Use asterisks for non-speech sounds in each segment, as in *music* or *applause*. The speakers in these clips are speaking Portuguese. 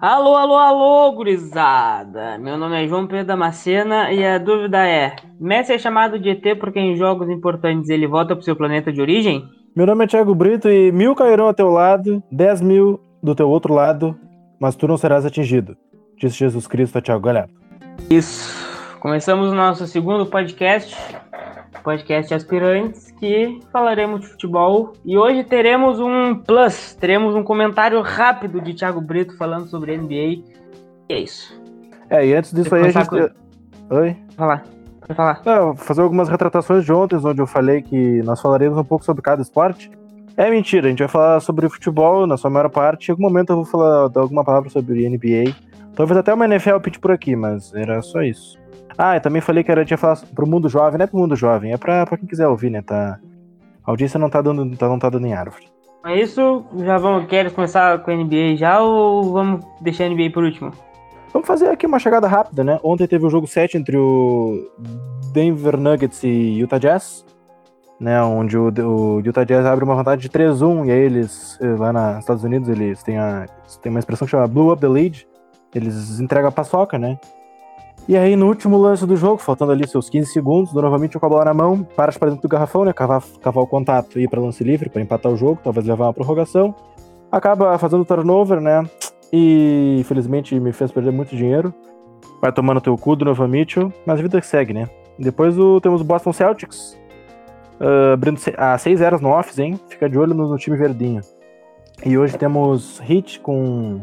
Alô, alô, alô, gurizada! Meu nome é João Pedro Damascena e a dúvida é: Messi é chamado de ET porque em jogos importantes ele volta pro seu planeta de origem? Meu nome é Thiago Brito e mil cairão ao teu lado, dez mil do teu outro lado, mas tu não serás atingido. Disse Jesus Cristo a Thiago Galhardo. Isso. Começamos o nosso segundo podcast, podcast Aspirantes, que falaremos de futebol. E hoje teremos um plus, teremos um comentário rápido de Thiago Brito falando sobre NBA. E é isso. É, e antes disso aí a gente. Com... Oi? Vai falar. Vai falar. Não, fazer algumas retratações de ontem, onde eu falei que nós falaremos um pouco sobre cada esporte. É mentira, a gente vai falar sobre futebol na sua maior parte. Em algum momento eu vou falar alguma palavra sobre NBA. Talvez até uma NFL pitch por aqui, mas era só isso. Ah, eu também falei que era dia falar pro mundo jovem, não é pro mundo jovem, é pra, pra quem quiser ouvir, né? Tá... A audiência não tá dando, tá, não tá dando em árvore. É isso, já vamos, queres começar com a NBA já ou vamos deixar a NBA por último? Vamos fazer aqui uma chegada rápida, né? Ontem teve o jogo 7 entre o Denver Nuggets e Utah Jazz, né? Onde o, o Utah Jazz abre uma vantagem de 3-1 e aí eles, eh, lá nos Estados Unidos, eles têm, a, têm uma expressão que chama Blue Up the Lead, eles entregam a paçoca, né? E aí, no último lance do jogo, faltando ali seus 15 segundos, novamente com a bola na mão, para para dentro do garrafão, né? Cavar, cavar o contato e ir para lance livre para empatar o jogo, talvez levar uma prorrogação. Acaba fazendo turnover, né? E infelizmente me fez perder muito dinheiro. Vai tomando teu cu do Nova Mitchell, mas a vida que segue, né? Depois o, temos o Boston Celtics, uh, abrindo a 6 0 no office, hein? Fica de olho no, no time verdinho. E hoje temos Hit com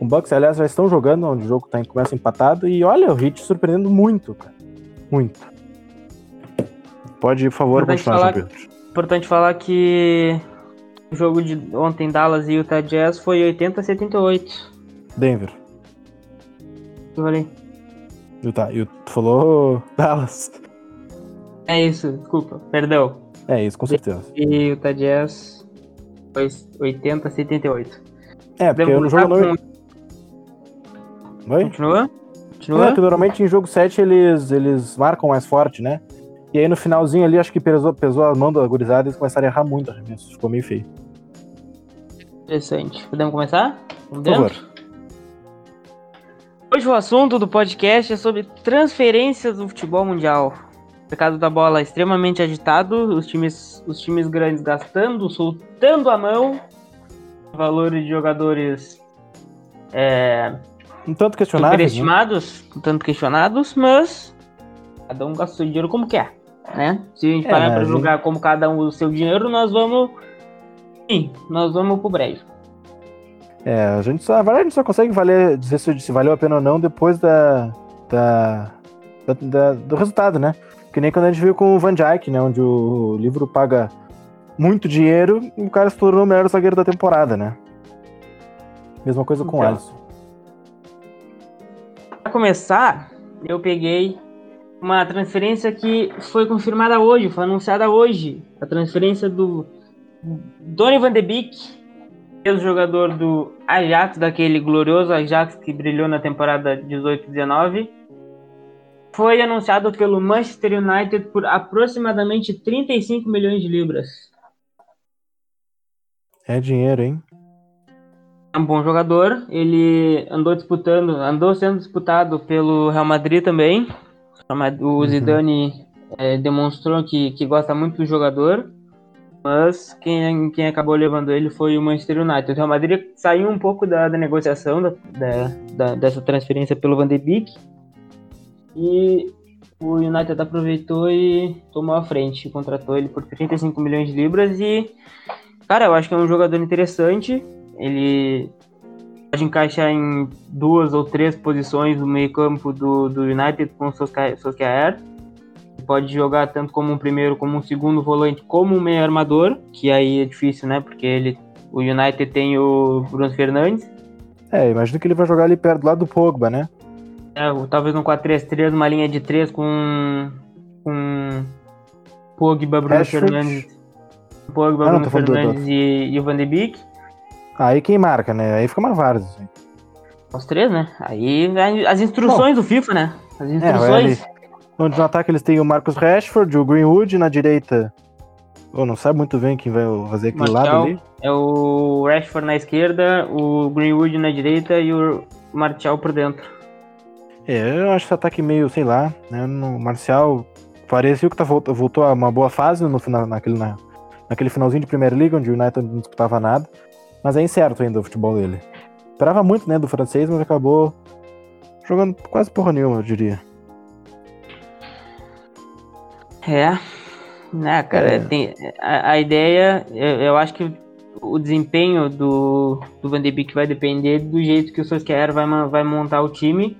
o Bucks, aliás, já estão jogando, onde o jogo tá, começa empatado. E olha, o Hit surpreendendo muito, cara. Muito. Pode, por favor, importante continuar, falar. Importante falar que o jogo de ontem, Dallas e Utah Jazz, foi 80 a 78. Denver. Eu falei. Utah. E tu falou *laughs* Dallas. É isso, desculpa, perdão. É isso, com certeza. E Utah Jazz foi 80 a 78. É, porque jogo não... Oi? Continua? Continua? É, que normalmente em jogo 7 eles, eles marcam mais forte, né? E aí no finalzinho ali, acho que pesou, pesou a mão da gurizada e eles começaram a errar muito arremesso. Ficou meio feio. Interessante. Podemos começar? Vamos Por favor. Hoje o assunto do podcast é sobre transferências do futebol mundial. O mercado da bola é extremamente agitado, os times, os times grandes gastando, soltando a mão, valores de jogadores é, um tanto questionáveis. Né? Superestimados, né? um tanto questionados, mas cada um gasta o seu dinheiro como quer. Né? Se a gente é, parar para julgar gente... como cada um o seu dinheiro, nós vamos. Sim, nós vamos pro brejo. É, a gente só, a gente só consegue valer, dizer se, se valeu a pena ou não depois da, da, da, da, do resultado, né? Que nem quando a gente viu com o Van Dijk, né? Onde o livro paga muito dinheiro e o cara se tornou o melhor zagueiro da temporada, né? Mesma coisa com o então, Alisson. Para começar, eu peguei uma transferência que foi confirmada hoje, foi anunciada hoje. A transferência do Donny van de Beek, ex-jogador do Ajax, daquele glorioso Ajax que brilhou na temporada 18-19. Foi anunciado pelo Manchester United por aproximadamente 35 milhões de libras. É dinheiro, hein? É um bom jogador. Ele andou disputando, andou sendo disputado pelo Real Madrid também. O uhum. Zidane uhum. é, demonstrou que, que gosta muito do jogador, mas quem, quem acabou levando ele foi o Manchester United. O Real Madrid saiu um pouco da, da negociação da, da, dessa transferência pelo Van de Beek e o United aproveitou e tomou a frente, contratou ele por 35 milhões de libras e cara, eu acho que é um jogador interessante ele pode encaixar em duas ou três posições no meio campo do, do United com o Solskjaer. Pode jogar tanto como um primeiro, como um segundo volante, como um meio armador, que aí é difícil, né? Porque ele, o United tem o Bruno Fernandes. É, imagino que ele vai jogar ali perto do lado do Pogba, né? É, talvez um 4-3-3, uma linha de 3 com, com Pogba, Bruno Rashford. Fernandes, Pogba, ah, Bruno Fernandes e, e o Van de Beek. Aí quem marca, né? Aí fica uma várzea. Assim. Os três, né? Aí as instruções Bom, do FIFA, né? As é, instruções. É, onde no ataque eles têm o Marcos Rashford, o Greenwood, na direita Ou não sabe muito bem quem vai fazer aquele Martial lado ali? É o Rashford na esquerda, o Greenwood na direita e o Martial por dentro. É, eu acho esse ataque meio, sei lá, né? No Marcial pareceu que tá, voltou, a uma boa fase no final, naquele, na, naquele finalzinho de Primeira Liga, onde o United não disputava nada. Mas é incerto ainda o futebol dele. Esperava muito, né, do francês, mas acabou jogando quase porra nenhuma, eu diria. É, né, cara, É. tem, a, a ideia, eu, eu acho que o desempenho do, do Van de Beek vai depender do jeito que o Solskjaer vai, vai montar o time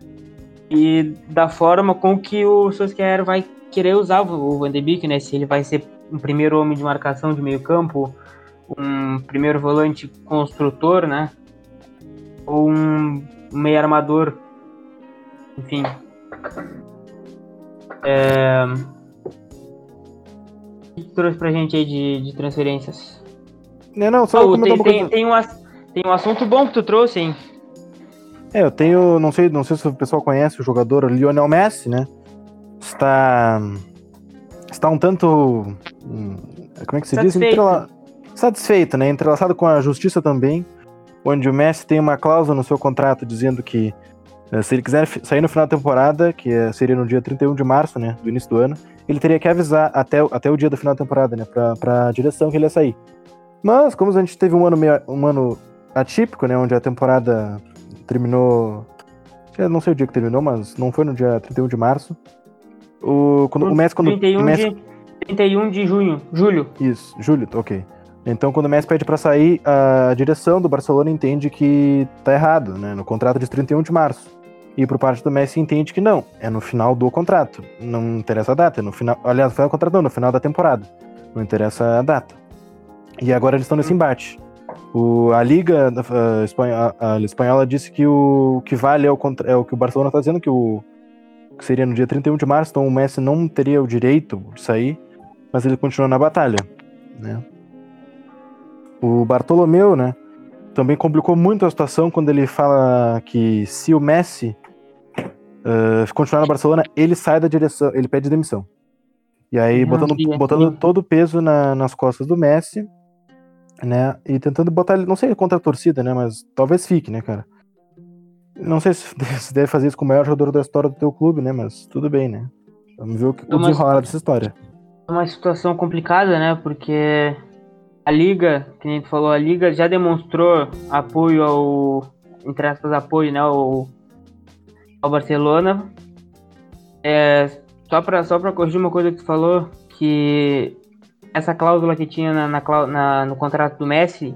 e da forma com que o Solskjaer vai querer usar o, o Van de Beek, né, se ele vai ser um primeiro homem de marcação de meio campo, um primeiro volante construtor, né, ou um meio armador, enfim. É... O que tu trouxe pra gente aí de, de transferências? Não, não, só o- comentar tem, uma tem, tem, um, tem um assunto bom que tu trouxe, hein? É, eu tenho, não sei, não sei se o pessoal conhece o jogador Lionel Messi, né? Está está um tanto hum, como é que se diz? Satisfeito. Entrela- Satisfeito, né? Entrelaçado com a justiça também, onde o Messi tem uma cláusula no seu contrato dizendo que eh, se ele quiser sair no final da temporada, que eh, seria no dia 31 de março, né, do início do ano, ele teria que avisar até, o- até o dia do final da temporada, né, pra, pra direção que ele ia sair. Mas, como a gente teve um ano, meio, um ano atípico, né, onde a temporada terminou. Eu não sei o dia que terminou, mas não foi no dia 31 de março. O, quando, o Messi, quando. 31, o Messi, de, 31 de junho. Julho. Isso, julho, ok. Então, quando o Messi pede pra sair, a direção do Barcelona entende que tá errado, né? No contrato de 31 de março. E por parte do Messi entende que não, é no final do contrato. Não interessa a data, é no final. Aliás, no final do contrato não, no final da temporada. Não interessa a data. E agora eles estão nesse embate. O, a Liga a espanhola, a espanhola disse que o que vale é o, é o que o Barcelona tá dizendo, que o que seria no dia 31 de março, então o Messi não teria o direito de sair, mas ele continua na batalha, né? O Bartolomeu, né, também complicou muito a situação quando ele fala que se o Messi eh, continuar no Barcelona, ele sai da direção, ele pede demissão. E aí, botando, é. botando todo o peso na- nas costas do Messi, né, e tentando botar ele, não sei contra a torcida, né, mas talvez fique, né, cara. Não sei se *laughs* se deve fazer isso com o maior jogador da história do teu clube, né, mas tudo bem, né. Vamos ver o, que, o Mas- desenrolar dessa história. É uma situação complicada, né? Porque a Liga, que nem tu falou, a Liga já demonstrou apoio ao. Entre aspas, apoio, né? Ao, ao Barcelona. É, só, pra, só pra corrigir uma coisa que tu falou, que essa cláusula que tinha na, na na- no contrato do Messi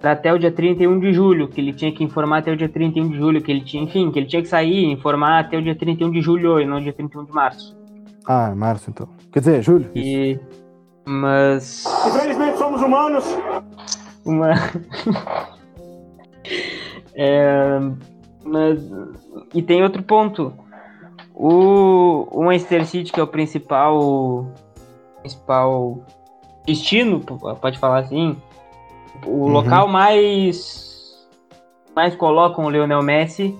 era até o dia 31 de julho, que ele tinha que informar até o dia 31 de julho, que ele tinha, enfim, que ele tinha que sair e informar até o dia 31 de julho e não dia 31 de março. Ah, março, então. Quer dizer, julho? E. Mas. Infelizmente somos humanos. Uma. É, mas, e tem outro ponto. O, o Manchester City, que é o principal. Principal destino, pode falar assim. O Uhum. local mais. Mais colocam o Lionel Messi.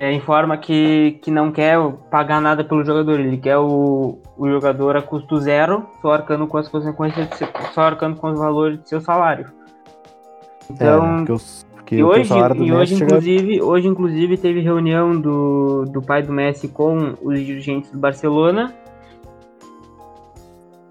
é, informa que, que não quer pagar nada pelo jogador. Ele quer o, o jogador a custo zero, só arcando com as consequências, seu- só arcando com os valores de seu salário. É, Então, porque, os, porque e hoje, e hoje, chega- inclusive, hoje, inclusive, teve reunião do, do pai do Messi com os dirigentes do Barcelona.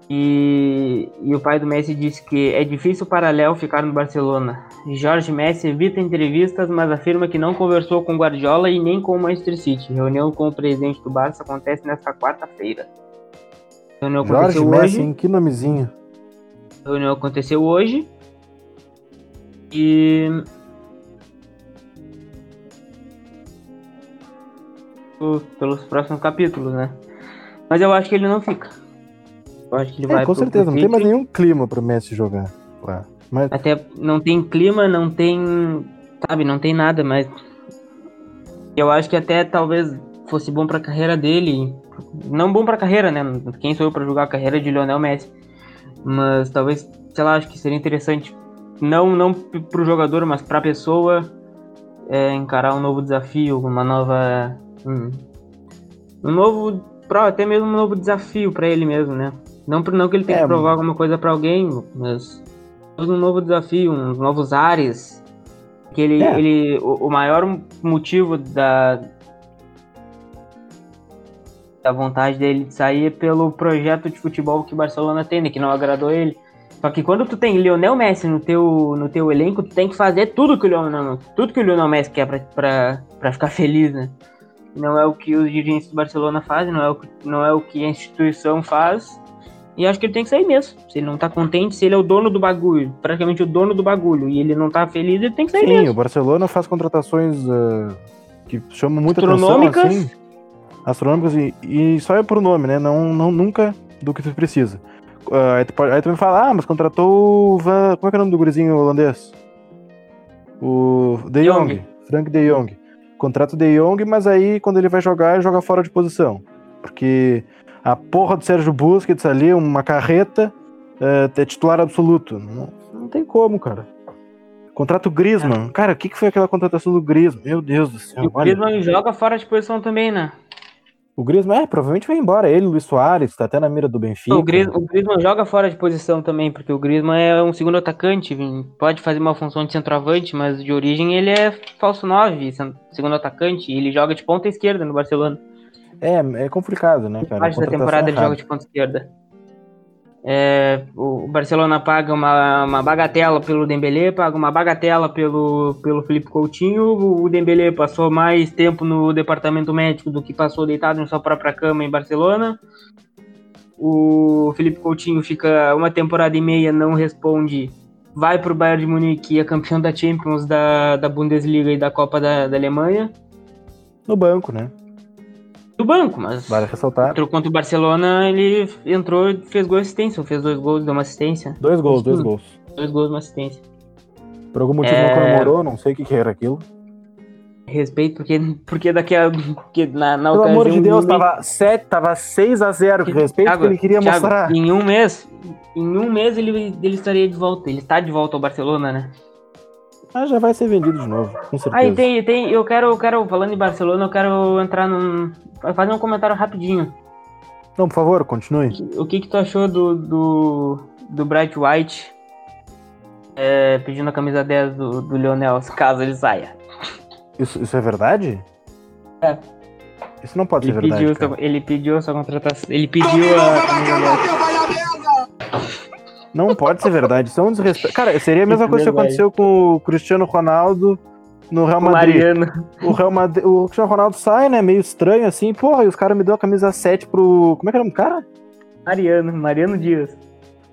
E, e o pai do Messi disse que é difícil para Léo ficar no Barcelona. Jorge Messi evita entrevistas, mas afirma que não conversou com Guardiola e nem com o Manchester City. Reunião com o presidente do Barça acontece nesta quarta-feira. Reunião Jorge aconteceu Messi, hoje. hein? Que nomezinho. A reunião aconteceu hoje. E. Pelos próximos capítulos, né? Mas eu acho que ele não fica. Eu acho que ele É, vai com certeza, não tem mais nenhum clima pro Messi jogar lá. Mas Até não tem clima, não tem. Sabe, não tem nada, mas. Eu acho que até talvez fosse bom pra carreira dele. Não bom pra carreira, né? Quem sou eu pra julgar a carreira de Lionel Messi? Mas talvez, sei lá, acho que seria interessante. Não, não p- pro jogador, mas pra pessoa é, encarar um novo desafio, uma nova. Um, um novo. pro- Até mesmo um novo desafio pra ele mesmo, né? Não, não que ele tenha É, que provar alguma coisa pra alguém, mas um novo desafio, uns novos ares. Que ele, É. ele o, o maior motivo da da vontade dele de sair pelo projeto de futebol que o Barcelona tem, né, que não agradou ele. Só que quando tu tem Lionel Messi no teu, no teu elenco, tu tem que fazer tudo que o Lionel, tudo que o Lionel Messi quer pra, pra, pra ficar feliz, né? Não é o que os dirigentes do Barcelona fazem, não é o, que- não é o que a instituição faz. E acho que ele tem que sair mesmo. Se ele não tá contente, se ele é o dono do bagulho, praticamente o dono do bagulho, e ele não tá feliz, ele tem que sair Sim, mesmo. o Barcelona faz contratações ah, que chamam muita atenção, Astronômicas. assim. Astronômicas e, e só é por nome, né? Não, não, nunca do que tu precisa. Ah, aí, tu pode, aí tu me fala, ah, mas contratou o Van... Como é que é o nome do gurizinho holandês? O De Jong. Jong. Frank De Jong. Contrata o De Jong, mas aí quando ele vai jogar, ele joga fora de posição. Porque a porra do Sérgio Busquets ali, uma carreta, é, é titular absoluto. Não, não tem como, cara. Contrata o Griezmann. Cara, o que, que foi aquela contratação do Griezmann? Meu Deus do céu. E o olha. Griezmann joga fora de posição também, né? O Griezmann, é, provavelmente vai embora. Ele, o Luiz Soares, tá até na mira do Benfica. O Griezmann, o Griezmann joga fora de posição também, porque o Griezmann é um segundo atacante, pode fazer uma função de centroavante, mas de origem ele é falso 9, cen- segundo atacante, e ele joga de ponta esquerda no Barcelona. É, é complicado, né, cara? Parte da temporada ele errada. joga de ponta esquerda. É, o Barcelona paga uma, uma bagatela pelo Dembélé, paga uma bagatela pelo, pelo Felipe Coutinho. O Dembélé passou mais tempo no departamento médico do que passou deitado em sua própria cama em Barcelona. O Felipe Coutinho fica uma temporada e meia, não responde. Vai pro Bayern de Munique, é campeão da Champions, da, da Bundesliga e da Copa da, da Alemanha. No banco, né? Do banco, mas Vale ressaltar. Contra, o Barcelona, ele entrou e fez gol e assistência. ou Fez dois gols, deu uma assistência. Dois gols, dois gols. Dois gols, uma assistência. Por algum motivo É. não comemorou, não sei o que, que era aquilo. Respeito, porque, porque daqui a. Porque na, na Pelo amor de Deus, tava, 7, tava 6 a 0 Que respeito Thiago, que ele queria Thiago, mostrar. Em um mês. Em um mês ele, ele estaria de volta. Ele está de volta ao Barcelona, né? Mas já vai ser vendido de novo, com certeza. Ah, e tem, tem. Eu quero, eu quero, falando em Barcelona, eu quero entrar num. fazer um comentário rapidinho. Não, por favor, continue. O que que tu achou do, do, do Bright White é, pedindo a camisa 10 do, do Lionel, caso ele saia? Isso, isso é verdade? É. Isso não pode Ele ser verdade. pediu, sua, ele pediu a sua contratação. Ele pediu a camisa 10. Não pode ser verdade. Isso é um desrespeito. Cara, seria a mesma Isso coisa que aconteceu com o Cristiano Ronaldo no Real O Madrid. Mariano. O Real Madrid. O Cristiano Ronaldo sai, né? Meio estranho assim. Porra, e os caras me deu a camisa 7 pro. Como é que era o nome do cara? Mariano, Mariano Dias.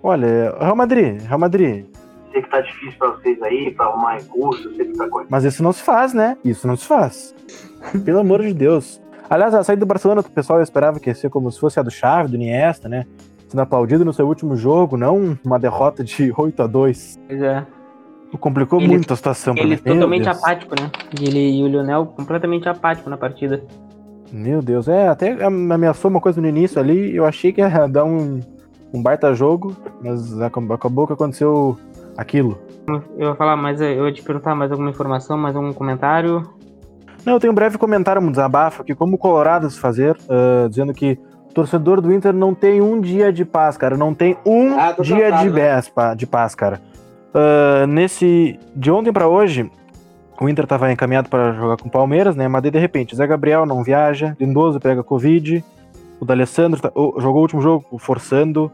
Olha, é o Real Madrid, Real Madrid. Sei que tá difícil pra vocês aí, pra arrumar recurso, sei que tá coisa. Mas isso não se faz, né? Isso não se faz. *laughs* Pelo amor de Deus. Aliás, a saída do Barcelona, o pessoal esperava que ia ser como se fosse a do Xavi, do Iniesta, né? Sendo aplaudido no seu último jogo, não uma derrota de *laughs* 8 a 2 Pois é. Complicou Ele- muito a situação pra Ele mim. Meu totalmente apático, né? Ele e o Lionel completamente apático na partida. Meu Deus, é, até ameaçou uma coisa no início ali, eu achei que ia *laughs* dar um, um baita jogo, mas acabou, que aconteceu aquilo. Eu ia falar, mas eu ia te perguntar mais alguma informação, mais algum comentário. Não, eu tenho um breve comentário, um desabafo aqui, como colorados fazer, ah, dizendo que o torcedor do Inter não tem um dia de paz, cara, não tem um Ah, dia cansado, de, né? de paz, cara. Ah, nesse, de ontem pra hoje, o Inter tava encaminhado para jogar com o Palmeiras, né, mas de repente, Zé Gabriel não viaja, Lindoso pega Covid, o D'Alessandro tá- o- jogou o último jogo forçando,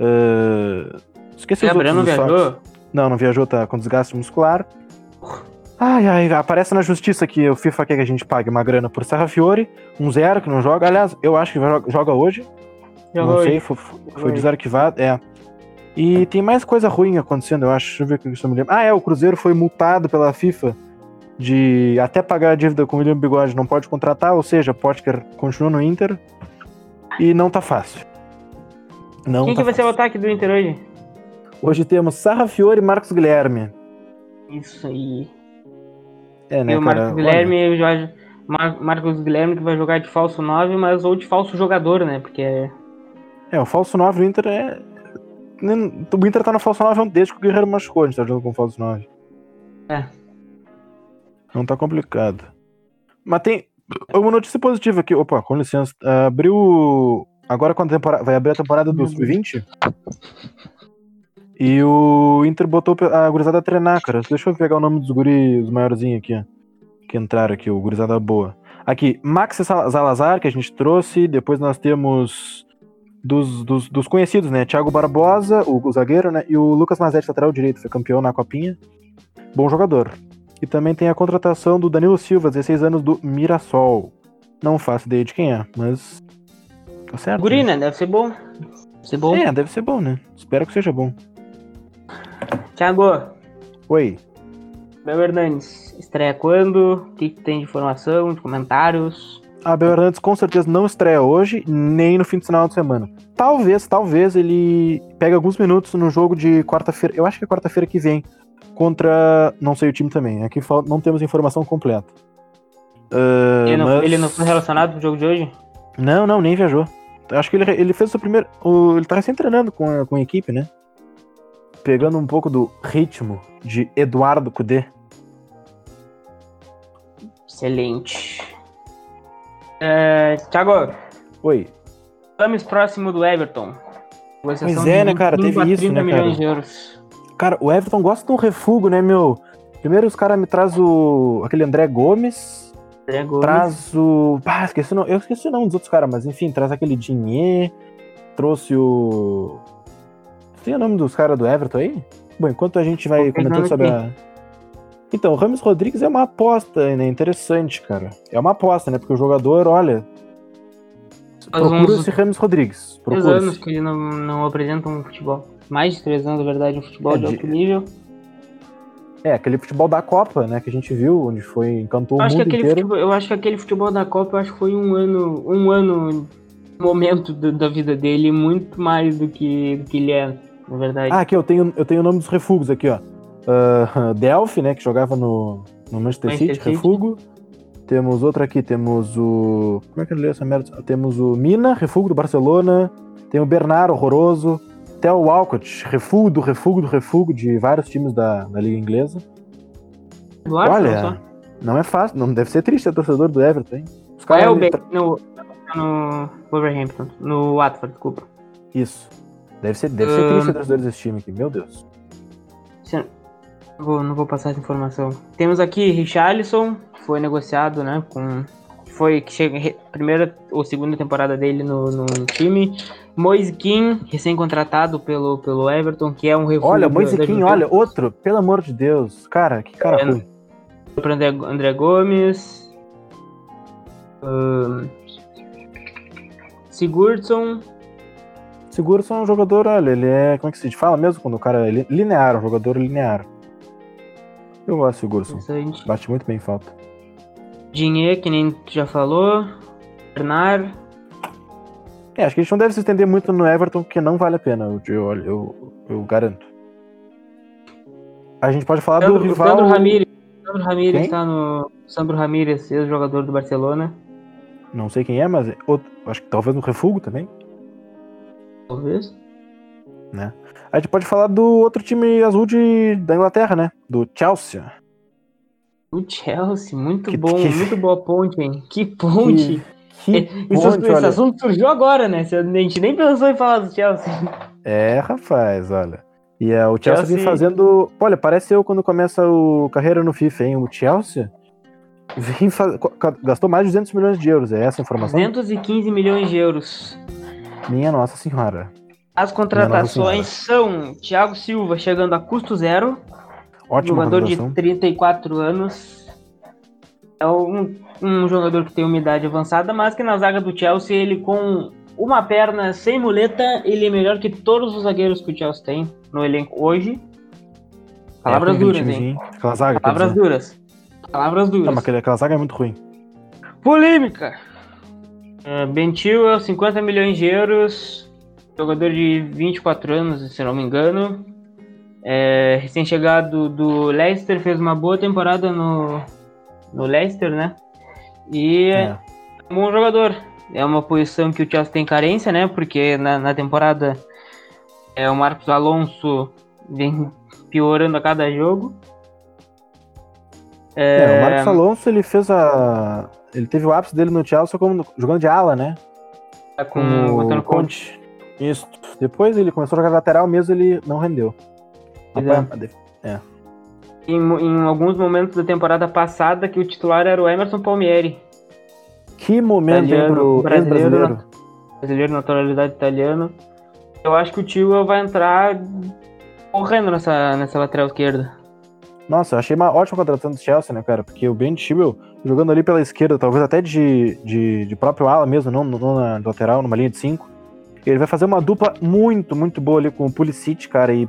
ah, esqueci Gabriel não viajou? Não, não viajou, tá com desgaste muscular. Ai, ai, aparece na justiça que o FIFA quer que a gente pague uma grana por Serra Fiore, um zero que não joga. Aliás, eu acho que joga hoje. Jogou não hoje. sei, foi, foi desarquivado. É. E tem mais coisa ruim acontecendo, eu acho. Deixa eu ver o que eu me lembro. Ah, é, o Cruzeiro foi multado pela FIFA de até pagar a dívida com o William Bigode não pode contratar, ou seja, Potker continua no Inter e não tá fácil. Não Quem tá que vai ser o fácil. ataque do Inter hoje? Hoje temos Sarra Fiore e Marcos Guilherme. Isso aí. É, né, e o cara? Marcos Guilherme, o Jorge- Mar- Marcos Guilherme que vai jogar de falso 9, mas ou de falso jogador, né? Porque é- É, o falso 9 do Inter é. nem- O Inter tá no falso 9 desde que o Guerreiro machucou, a gente tá jogando com o falso 9. É. Não tá complicado. Mas tem uma notícia positiva aqui. Opa, com licença. Abriu o, agora quando a temporada, vai abrir a temporada do Meu Sub-20. E o Inter botou a gurizada a treinar, cara. Deixa eu pegar o nome dos guri, os maiorzinhos aqui, ó. Que entraram aqui, o gurizada boa. Aqui, Max Salazar, que a gente trouxe. Depois nós temos dos, dos, dos conhecidos, né? Thiago Barbosa, o, o zagueiro, né? E o Lucas Mazetti, lateral direito, foi campeão na Copinha. Bom jogador. E também tem a contratação do Danilo Silva, 16 anos, do Mirassol. Não faço ideia de quem é, mas. Tá certo. Guri, né? né? Deve ser bom. Deve ser bom. É, deve ser bom, né? Espero que seja bom. Thiago, Oi. Bel Hernandes, estreia quando? O que, que tem de informação, de comentários? A Abel Hernandes com certeza não estreia hoje, nem no fim de final de semana. Talvez, talvez ele pegue alguns minutos no jogo de quarta-feira. Eu acho que é quarta-feira que vem. Contra. Não sei o time também. Aqui não temos informação completa. Ah, Ele não, mas- ele não foi relacionado pro jogo de hoje? Não, não, nem viajou. Acho que ele, ele fez o seu primeiro. o- ele tá recém treinando com a, com a equipe, né? Pegando um pouco do ritmo de Eduardo Cudê. Excelente. É, Thiago, Oi. estamos próximo do Everton. Pois é, né, cara, 25 teve isso, 30 né, milhões cara? de euros. Cara, o Everton gosta de um refugo, né, meu? Primeiro os caras me traz o. aquele André Gomes. André Gomes. Traz o. Ah, esqueci o nome. Eu esqueci o nome dos outros caras, mas enfim, traz aquele Dinhe. Trouxe o. Tem o nome dos caras do Everton aí? Bom, enquanto a gente vai comentando sobre a. Então, o Rames Rodrigues é uma aposta, né? Interessante, cara. É uma aposta, né? Porque o jogador, olha. Procura uns esse Rames Rodrigues. três anos que ele não, não apresenta um futebol. Mais de três anos, na verdade, um futebol É, de alto nível. É, aquele futebol da Copa, né? Que a gente viu, onde foi, encantou Eu o acho, que mundo aquele inteiro. futebol, eu acho que aquele futebol da Copa eu acho que foi um ano, um ano momento do- da vida dele, muito mais do que, do que ele é, na verdade. Ah, aqui eu tenho, eu tenho o nome dos refugos aqui, ó. Ah, *laughs* Delphi, né, que jogava no, no Manchester, Manchester City, City. refugo. Temos outro aqui, temos o. Como é que eu leio essa merda? Temos o Mina, refugo do Barcelona. Tem o Bernard, horroroso. Theo Walcott, refugo do refugo do refugo de vários times da, da Liga Inglesa. Olha, só. não é fácil, não deve ser triste ser torcedor do Everton, hein? Os é o me Be tra- no, no Wolverhampton, no Watford, desculpa. Isso. Deve ser, deve ser Ahn. triste ser torcedor desse time aqui, meu Deus. Não vou, não vou passar essa informação. Temos aqui Richarlison, que foi negociado, né, com... Foi que chega primeira ou segunda temporada dele no, no time. Moise Kean, recém-contratado pelo, pelo Everton, que é um refúgio. Olha, Juventus. olha, outro, pelo amor de Deus. Cara, que cara É, ruim. André, André Gomes. Ahn, Sigurdsson. Sigurdsson é um jogador, olha, ele é. Como é que se fala mesmo quando o cara é li- linear, um jogador linear. Eu gosto de Sigurdsson. Bate muito bem em falta. Dinhe, que nem tu já falou. Bernard. É, acho que a gente não deve se estender muito no Everton, porque não vale a pena, eu, eu, eu, eu garanto. A gente pode falar do Sandro, rival. Sandro Ramírez. Sandro Ramírez Quem? está no. Sandro Ramírez, ex-jogador do Barcelona. Não sei quem é, mas é outro, acho que talvez no Refugo também. Talvez. A gente pode falar do outro time azul de, da Inglaterra, né? Do Chelsea. O Chelsea, muito Que- bom, que- muito boa ponte, hein? Que *laughs* ponte! Que Isso, ponte, esse olha. assunto surgiu agora, né? A gente nem pensou em falar do Chelsea. É, rapaz, olha. E é, o Chelsea, vem Chelsea- fazendo. Olha, parece eu quando começa o carreira no FIFA, hein? O Chelsea vem faz... gastou mais de 200 milhões de euros. É essa a informação? 215 milhões de euros. Minha Nossa Senhora. As contratações são Thiago Silva chegando a custo zero, Ótima jogador de contratação. 34 anos. É um, um jogador que tem uma idade avançada, mas que na zaga do Chelsea, ele com uma perna sem muleta, ele é melhor que todos os zagueiros que o Chelsea tem no elenco hoje. Palavras É, duras, hein? zaga, Palavras duras. Palavras duras. Não, mas aquela zaga é muito ruim. Polêmica. É, ben Chilwell, 50 milhões de euros. Jogador de 24 anos, se não me engano. É, Recém-chegado do Leicester, fez uma boa temporada no, no Leicester, né? E é É. um bom jogador. É uma posição que o Chelsea tem carência, né? Porque na, na temporada é, o Marcos Alonso vem piorando a cada jogo. É, o Marcos Alonso, ele fez a. Ele teve o ápice dele no Chelsea como jogando de ala, né? Tá com com o Antônio Conte. Conte. Isso. Depois ele começou a jogar lateral mesmo, ele não rendeu. Pois Rapaz, Em, em alguns momentos da temporada passada, que o titular era o Emerson Palmieri, Que momento, Italiano, pro brasileiro, ex-brasileiro. brasileiro, naturalidade italiana. Eu acho que o Tio vai entrar correndo nessa, nessa lateral esquerda. Nossa, achei uma ótima contratação do Chelsea, né, cara? Porque o Ben Chilwell, jogando ali pela esquerda, talvez até de, de, de próprio ala mesmo, não, não na lateral, numa linha de 5. Ele vai fazer uma dupla muito, muito boa ali com o Pulisic, cara, e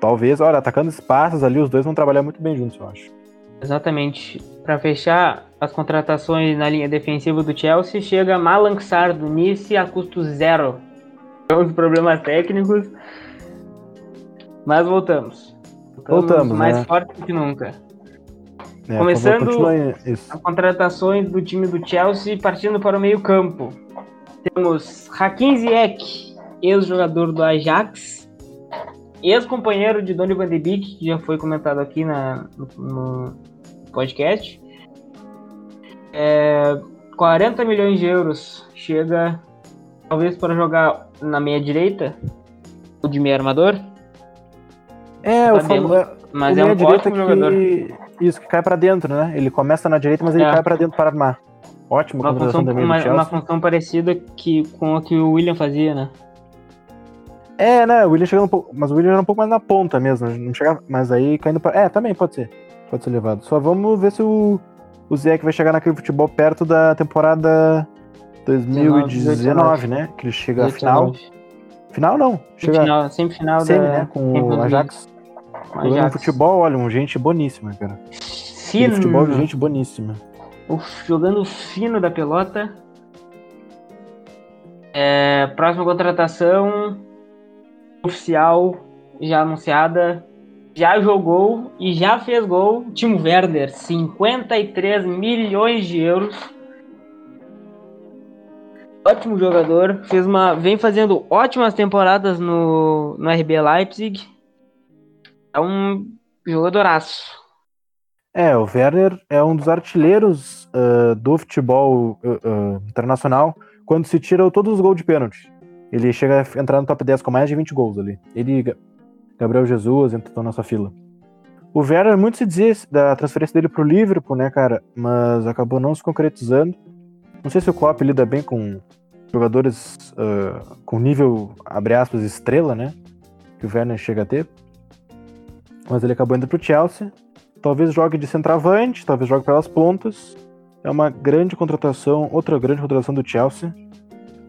talvez, olha, atacando espaços ali, os dois vão trabalhar muito bem juntos, eu acho. Exatamente. Para fechar as contratações na linha defensiva do Chelsea, chega Malang do Nice a custo zero. Uns problemas técnicos. Mas voltamos. Voltamos, mais né? forte que nunca. É, Começando- isso. As contratações do time do Chelsea partindo para o meio-campo. Temos Hakim Ziyech, ex-jogador do Ajax, ex-companheiro de Donny van de Beek, que já foi comentado aqui na, no, no podcast. É, 40 milhões de euros chega, talvez para jogar na meia direita, o de meio armador, É, o, famo- é, mas o é um meia direita ótimo jogador. que... Isso, que cai pra dentro, né? Ele começa na direita, mas ele É. cai pra dentro para armar. Ótima Uma função, uma, uma função parecida que, com a que o William fazia, né? É, né? O William chegando um pouco. Mas o William era um pouco mais na ponta mesmo. Não chegava. Mas aí caindo pra. É, também pode ser. Pode ser levado. Só vamos ver se o, o Zé vai chegar naquele futebol perto da temporada 2019, né? Que ele chega à final. 19. Final não. Chega Final, semifinal semi, da né? Com o League. Ajax. futebol, olha, um gente boníssima, cara. Fino. futebol de gente boníssima. O- jogando fino da pelota. É, próxima contratação oficial já anunciada. Já jogou e já fez gol. Timo Werder, 53 milhões de euros. Ótimo jogador, fez uma, vem fazendo ótimas temporadas no, no RB Leipzig. É um jogadoraço. É, o Werner é um dos artilheiros ah, do futebol ah, ah, internacional quando se tira todos os gols de pênalti. Ele chega a entrar no top 10 com mais de 20 gols ali. Ele Ga- Gabriel Jesus entram nessa fila. O Werner, muito se dizia da transferência dele pro Liverpool, né, cara? Mas acabou não se concretizando. Não sei se o Klopp lida bem com jogadores com nível, abre aspas, estrela, né? Que o Werner chega a ter. Mas ele acabou indo pro Chelsea. Talvez jogue de centroavante, talvez jogue pelas pontas. É uma grande contratação, outra grande contratação do Chelsea.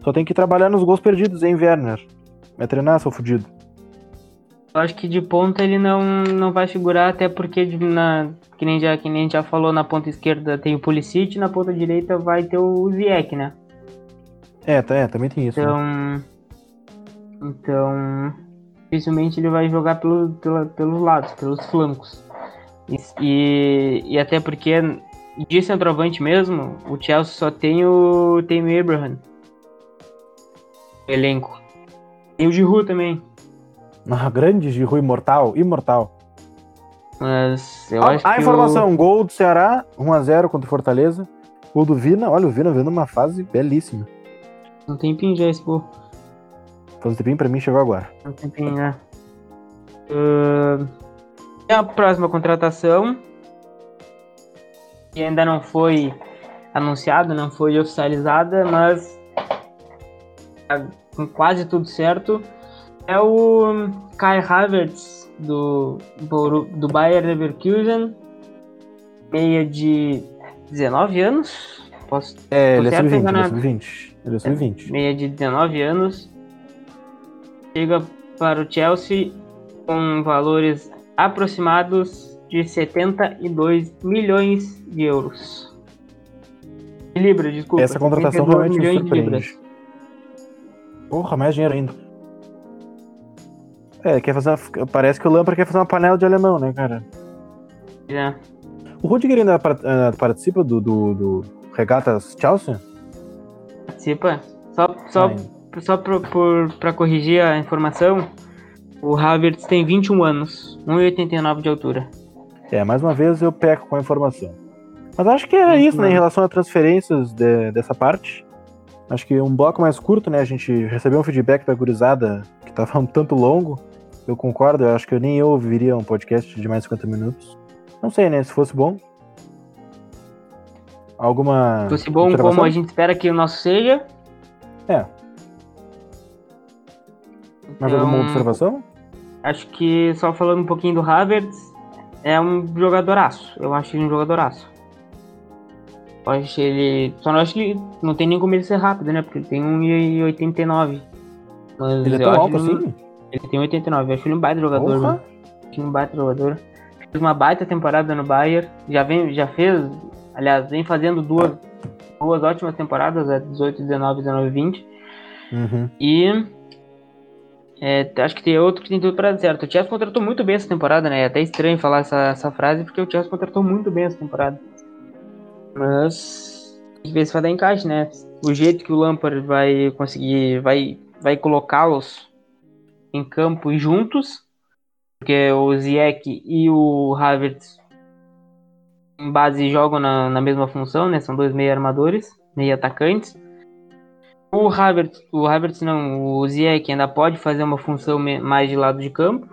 Só tem que trabalhar nos gols perdidos, hein, Werner? Vai treinar, seu fudido. Eu acho que de ponta ele não, não vai figurar, até porque na, que, nem já, que nem a gente já falou, na ponta esquerda tem o Pulisic, na ponta direita vai ter o Ziyech, né? É, tá, é também tem isso. né? Então. Dificilmente ele vai jogar pelo, pela- pelos lados, pelos flancos. E, e, e até porque de centroavante mesmo, o Chelsea só tem o, tem o Abraham. Elenco. E o Giroud também. Ah, grande Giroud imortal, imortal. Mas eu a acho a informação, gol do Ceará, 1x0 contra o Fortaleza. Gol do Vina, olha o Vina vendo uma fase belíssima. O... Um tempinho já esse pô. Faz um tempinho pra mim, chegou agora. Um tempinho, né? E a próxima contratação, que ainda não foi anunciada, não foi oficializada, mas tá com quase tudo certo, é o Kai Havertz do, do Bayer Leverkusen, meia de 19 anos, posso É, ele é certo, sub-20, ele é Renato? sub-20. Ele é sub-20. meia de 19 anos, chega para o Chelsea com valores aproximados de 72 milhões de euros. De libras, desculpa. Essa contratação 72 realmente me surpreende. Porra, mais dinheiro ainda. É, quer fazer uma- parece que o Lampard quer fazer uma panela de alemão, né, cara? É. O Rudiger ainda eh, participa do, do, do Regatas Chelsea? Participa. Só, só, só pra corrigir a informação, o Havertz tem 21 anos, 1,89 de altura. É, mais uma vez eu peco com a informação. Mas acho que era Muito isso, né, em relação a transferências de- dessa parte. Acho que um bloco mais curto, né? A gente recebeu um feedback da gurizada que tava um tanto longo. Eu concordo, eu acho que eu nem eu ouviria um podcast de mais de 50 minutos. Não sei, né? Se fosse bom. Alguma. Se fosse bom como a gente espera que o nosso seja. É. Mais Então, alguma observação? Acho que só falando um pouquinho do Havertz, é um jogadoraço. Eu acho ele um jogadoraço. Eu acho ele. Só não acho que não tem nem como ele ser rápido, né? Porque ele tem 1,89. Mas Ele é tão alto ele- assim? Ele tem 89. Eu acho ele um baita jogador. Acho ele um baita jogador. Fez uma baita temporada no Bayern. Já, vem, já fez. Aliás, vem fazendo duas, duas ótimas temporadas, a 18, 19, 19 e 20. Uhum. E é, acho que tem outro que tem tudo pra dar certo. O Chelsea contratou muito bem essa temporada, né? É até estranho falar essa, essa frase, porque o Chelsea contratou muito bem essa temporada. Mas tem que ver se vai dar encaixe, né? O jeito que o Lampard vai conseguir, vai, vai colocá-los em campo e juntos, porque o Ziyech e o Havertz em base jogam na, na mesma função, né? São dois meio armadores, meio atacantes. O Havertz, o Havertz não, o Ziyech ainda pode fazer uma função mais de lado de campo.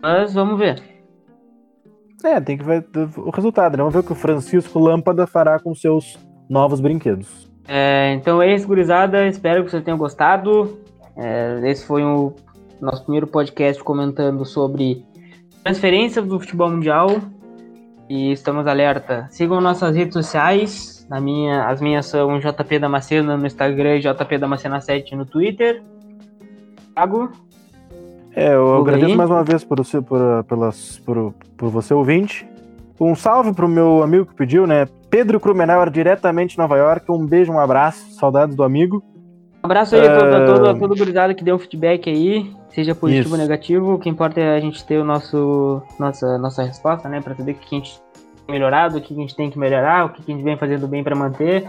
Mas vamos ver. É, tem que ver o resultado, né? Vamos ver o que o Francisco Lâmpada fará com seus novos brinquedos. É, então é isso, gurizada. Espero que vocês tenham gostado. É, esse foi o nosso primeiro podcast comentando sobre transferência do futebol mundial. E estamos alerta. Sigam nossas redes sociais. Na minha, as minhas são JP Damasceno no Instagram e JP Damasceno 7 no Twitter. Thiago, É, eu agradeço aí? mais uma vez por, você, por, pelas, por, por você, ouvinte. Um salve pro meu amigo que pediu, né? Pedro Krumenauer, diretamente de Nova York. Um beijo, um abraço. Saudades do amigo. Um abraço aí a toda, É. toda, toda gurizada que deu feedback aí, seja positivo Isso. ou negativo. O que importa é a gente ter o nosso, nossa, nossa resposta, né? Pra saber o que a gente tem melhorado, o que a gente tem que melhorar, o que a gente vem fazendo bem pra manter.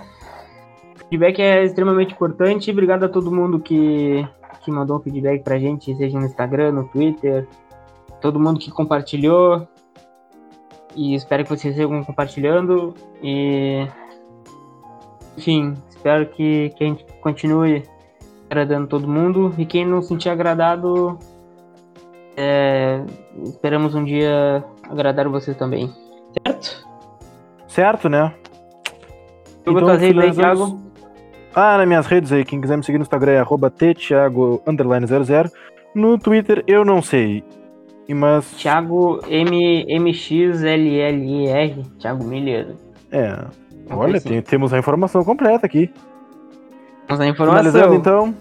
O feedback é extremamente importante. Obrigado a todo mundo que, que mandou um feedback pra gente, seja no Instagram, no Twitter, todo mundo que compartilhou. E espero que vocês sigam compartilhando. E enfim, espero que, que a gente continue agradando todo mundo. E quem não sentir agradado, é, esperamos um dia agradar vocês também. Certo? Certo, né? Então, tuas redes aí, Thiago. Ah, nas minhas redes aí, quem quiser me seguir no Instagram é arroba ttiago, underline 00. No Twitter, eu não sei. Mas... Thiago M, MXLLER. Thiago Miller. É, olha, sei sim. tem- temos a informação completa aqui. Temos a informação. Finalizando, então.